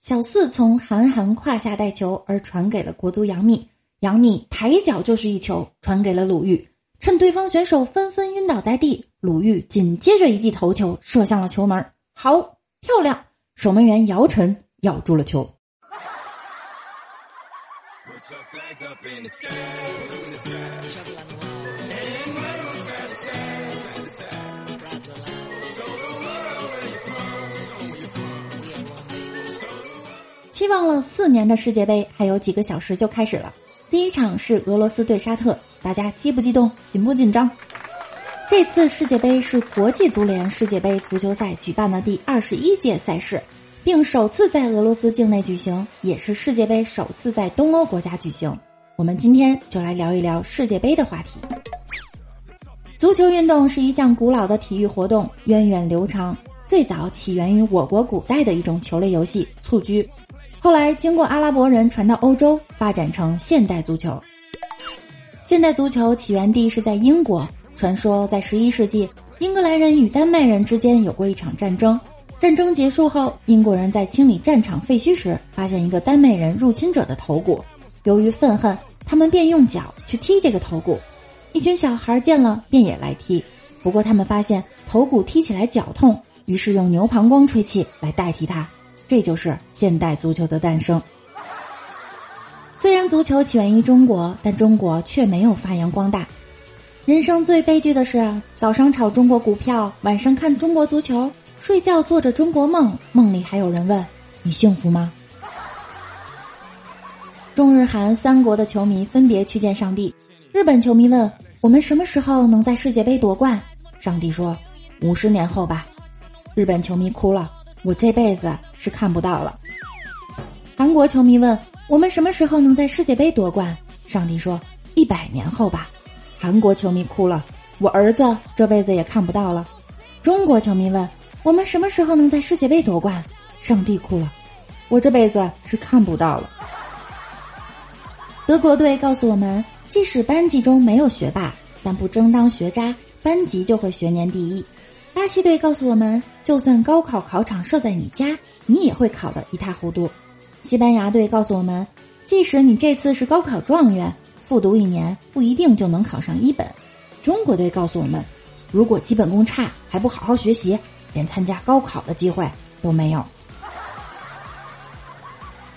小四从韩寒胯下带球而传给了国足杨幂，杨幂抬脚就是一球传给了鲁豫，趁对方选手纷纷晕倒在地，鲁豫紧接着一记头球射向了球门，好漂亮！守门员姚晨咬住了球。期望了四年的世界杯还有几个小时就开始了。第一场是俄罗斯对沙特，大家激不激动，紧不紧张？这次世界杯是国际足联世界杯足球赛举办的第二十一届赛事，并首次在俄罗斯境内举行，也是世界杯首次在东欧国家举行。我们今天就来聊一聊世界杯的话题。足球运动是一项古老的体育活动，源远流长，最早起源于我国古代的一种球类游戏——蹴鞠。后来经过阿拉伯人传到欧洲，发展成现代足球。现代足球起源地是在英国。传说在十一世纪，英格兰人与丹麦人之间有过一场战争。战争结束后，英国人在清理战场废墟时，发现一个丹麦人入侵者的头骨。由于愤恨，他们便用脚去踢这个头骨。一群小孩见了，便也来踢。不过他们发现头骨踢起来脚痛，于是用牛膀胱吹气来代替它。这就是现代足球的诞生。虽然足球起源于中国，但中国却没有发扬光大。人生最悲剧的是，早上炒中国股票，晚上看中国足球，睡觉做着中国梦，梦里还有人问你幸福吗？中日韩三国的球迷分别去见上帝。日本球迷问我们什么时候能在世界杯夺冠？上帝说五十年后吧。日本球迷哭了。我这辈子是看不到了。韩国球迷问我们什么时候能在世界杯夺冠？上帝说一百年后吧。韩国球迷哭了，我儿子这辈子也看不到了。中国球迷问我们什么时候能在世界杯夺冠？上帝哭了，我这辈子是看不到了。德国队告诉我们，即使班级中没有学霸，但不争当学渣，班级就会学年第一。巴西队告诉我们，就算高考考场设在你家，你也会考得一塌糊涂。西班牙队告诉我们，即使你这次是高考状元，复读一年不一定就能考上一本。中国队告诉我们，如果基本功差，还不好好学习，连参加高考的机会都没有。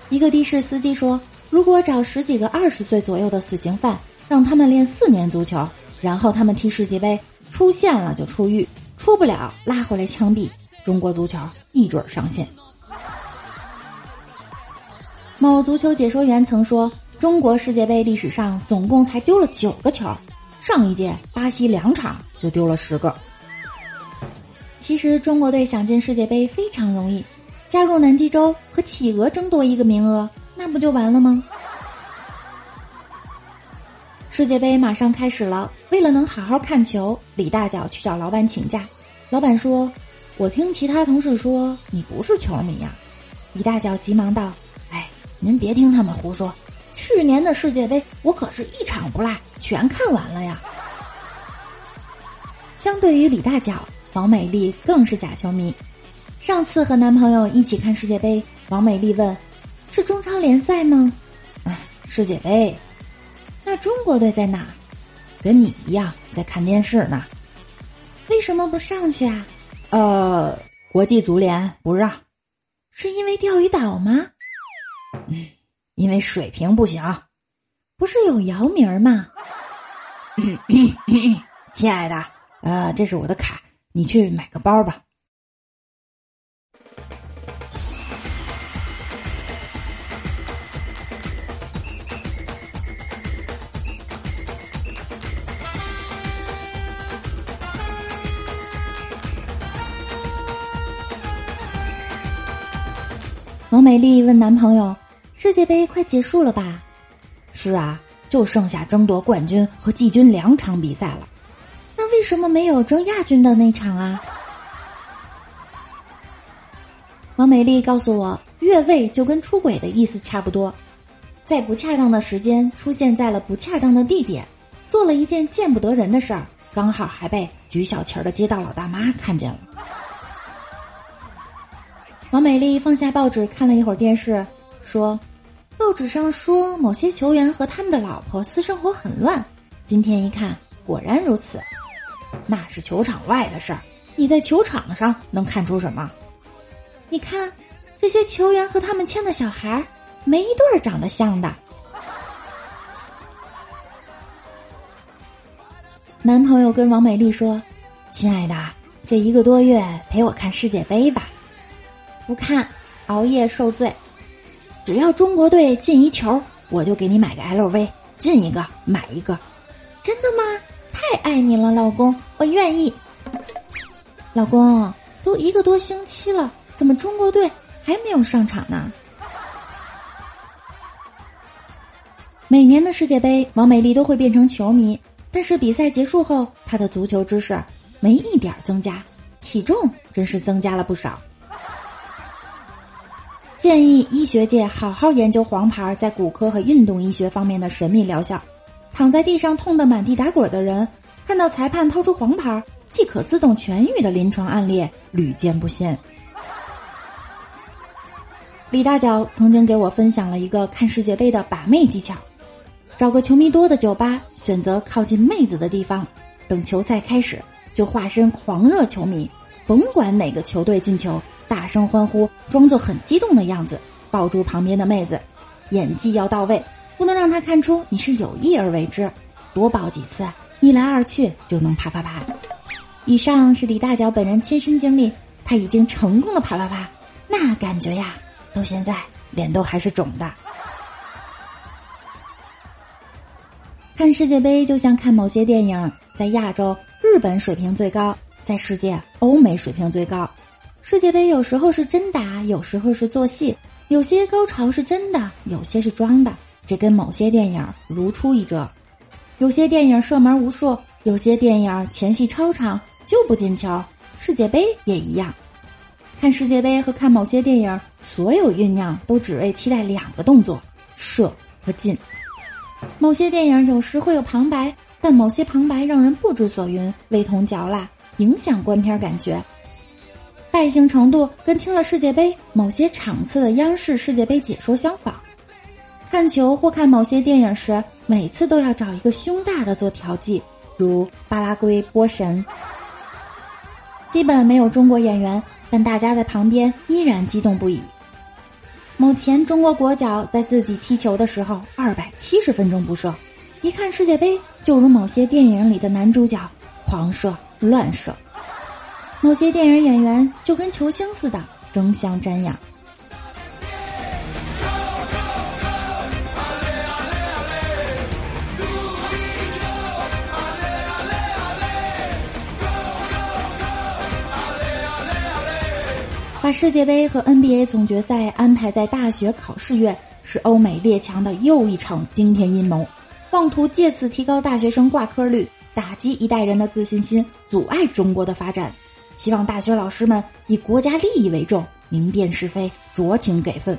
一个的士司机说，如果找十几个二十岁左右的死刑犯，让他们练四年足球，然后他们踢世界杯，出线了就出狱。出不了，拉回来枪毙，中国足球一准上线。某足球解说员曾说，中国世界杯历史上总共才丢了九个球，上一届巴西两场就丢了十个。其实中国队想进世界杯非常容易，加入南极洲和企鹅争夺一个名额，那不就完了吗？世界杯马上开始了，为了能好好看球，李大脚去找老板请假。老板说：“我听其他同事说你不是球迷呀。”李大脚急忙道：“哎，您别听他们胡说，去年的世界杯我可是一场不落全看完了呀。”相对于李大脚，王美丽更是假球迷。上次和男朋友一起看世界杯，王美丽问：“是中超联赛吗？”“哎，世界杯。”那中国队在哪？跟你一样在看电视呢。为什么不上去啊？呃，国际足联不让。是因为钓鱼岛吗？嗯，因为水平不行。不是有姚明吗？亲爱的，呃，这是我的卡，你去买个包吧。王美丽问男朋友：“世界杯快结束了吧？”“是啊，就剩下争夺冠军和季军两场比赛了。”“那为什么没有争亚军的那场啊？”王美丽告诉我：“越位就跟出轨的意思差不多，在不恰当的时间出现在了不恰当的地点，做了一件见不得人的事儿，刚好还被举小旗儿的街道老大妈看见了。”王美丽放下报纸，看了一会儿电视，说：“报纸上说某些球员和他们的老婆私生活很乱，今天一看，果然如此。那是球场外的事儿，你在球场上能看出什么？你看，这些球员和他们牵的小孩，没一对儿长得像的。”男朋友跟王美丽说：“亲爱的，这一个多月陪我看世界杯吧。”不看，熬夜受罪。只要中国队进一球，我就给你买个 LV，进一个买一个。真的吗？太爱你了，老公，我愿意。老公，都一个多星期了，怎么中国队还没有上场呢？每年的世界杯，王美丽都会变成球迷，但是比赛结束后，她的足球知识没一点增加，体重真是增加了不少。建议医学界好好研究黄牌在骨科和运动医学方面的神秘疗效。躺在地上痛得满地打滚的人，看到裁判掏出黄牌即可自动痊愈的临床案例屡见不鲜。李大脚曾经给我分享了一个看世界杯的把妹技巧：找个球迷多的酒吧，选择靠近妹子的地方，等球赛开始就化身狂热球迷。甭管哪个球队进球，大声欢呼，装作很激动的样子，抱住旁边的妹子，演技要到位，不能让他看出你是有意而为之。多抱几次，一来二去就能啪啪啪。以上是李大脚本人亲身经历，他已经成功的啪啪啪，那感觉呀，到现在脸都还是肿的。看世界杯就像看某些电影，在亚洲，日本水平最高。在世界，欧美水平最高。世界杯有时候是真打，有时候是做戏，有些高潮是真的，有些是装的。这跟某些电影如出一辙。有些电影射门无数，有些电影前戏超长就不进球。世界杯也一样。看世界杯和看某些电影，所有酝酿都只为期待两个动作：射和进。某些电影有时会有旁白，但某些旁白让人不知所云，味同嚼蜡。影响观片感觉，败兴程度跟听了世界杯某些场次的央视世界杯解说相仿。看球或看某些电影时，每次都要找一个胸大的做调剂，如巴拉圭波神。基本没有中国演员，但大家在旁边依然激动不已。某前中国国脚在自己踢球的时候，二百七十分钟不射，一看世界杯就如某些电影里的男主角狂射。乱射，某些电影演员就跟球星似的争相瞻仰。把世界杯和 NBA 总决赛安排在大学考试月，是欧美列强的又一场惊天阴谋，妄图借此提高大学生挂科率。打击一代人的自信心，阻碍中国的发展。希望大学老师们以国家利益为重，明辨是非，酌情给分。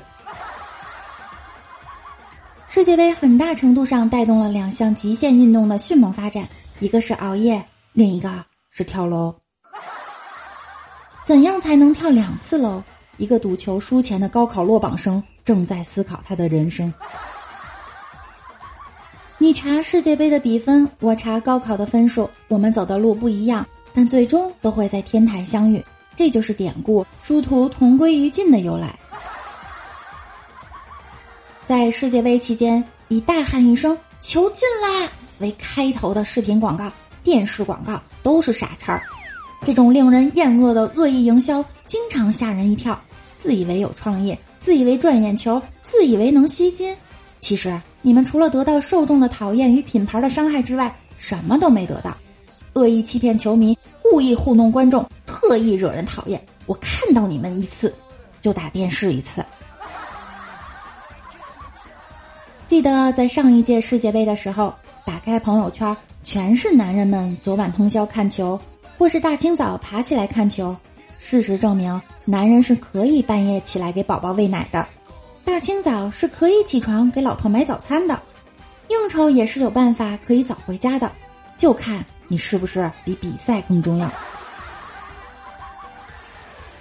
世界杯很大程度上带动了两项极限运动的迅猛发展，一个是熬夜，另一个是跳楼。怎样才能跳两次楼？一个赌球输钱的高考落榜生正在思考他的人生。你查世界杯的比分，我查高考的分数，我们走的路不一样，但最终都会在天台相遇。这就是典故“殊途同归于尽”的由来。在世界杯期间，以大喊一声“球进啦”为开头的视频广告、电视广告都是傻叉儿。这种令人厌恶的恶意营销，经常吓人一跳。自以为有创意，自以为赚眼球，自以为能吸金，其实。你们除了得到受众的讨厌与品牌的伤害之外，什么都没得到。恶意欺骗球迷，故意糊弄观众，特意惹人讨厌。我看到你们一次，就打电视一次。记得在上一届世界杯的时候，打开朋友圈，全是男人们昨晚通宵看球，或是大清早爬起来看球。事实证明，男人是可以半夜起来给宝宝喂奶的。大清早是可以起床给老婆买早餐的，应酬也是有办法可以早回家的，就看你是不是比比赛更重要。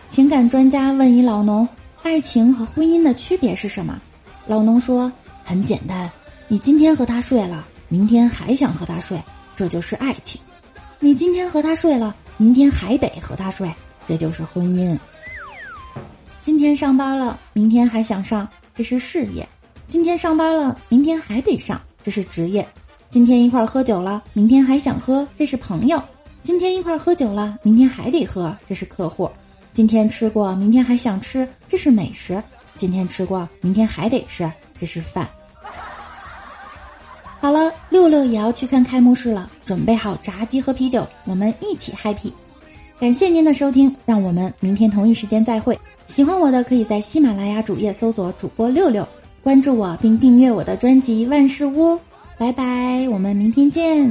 情感专家问一老农：“爱情和婚姻的区别是什么？”老农说：“很简单，你今天和他睡了，明天还想和他睡，这就是爱情；你今天和他睡了，明天还得和他睡，这就是婚姻。今天上班了，明天还想上，这是事业；今天上班了，明天还得上，这是职业；今天一块喝酒了，明天还想喝，这是朋友；今天一块喝酒了，明天还得喝，这是客户。”今天吃过，明天还想吃，这是美食；今天吃过，明天还得吃，这是饭。好了，六六也要去看开幕式了，准备好炸鸡和啤酒，我们一起 happy。感谢您的收听，让我们明天同一时间再会。喜欢我的可以在喜马拉雅主页搜索主播六六，关注我并订阅我的专辑万事屋。拜拜，我们明天见。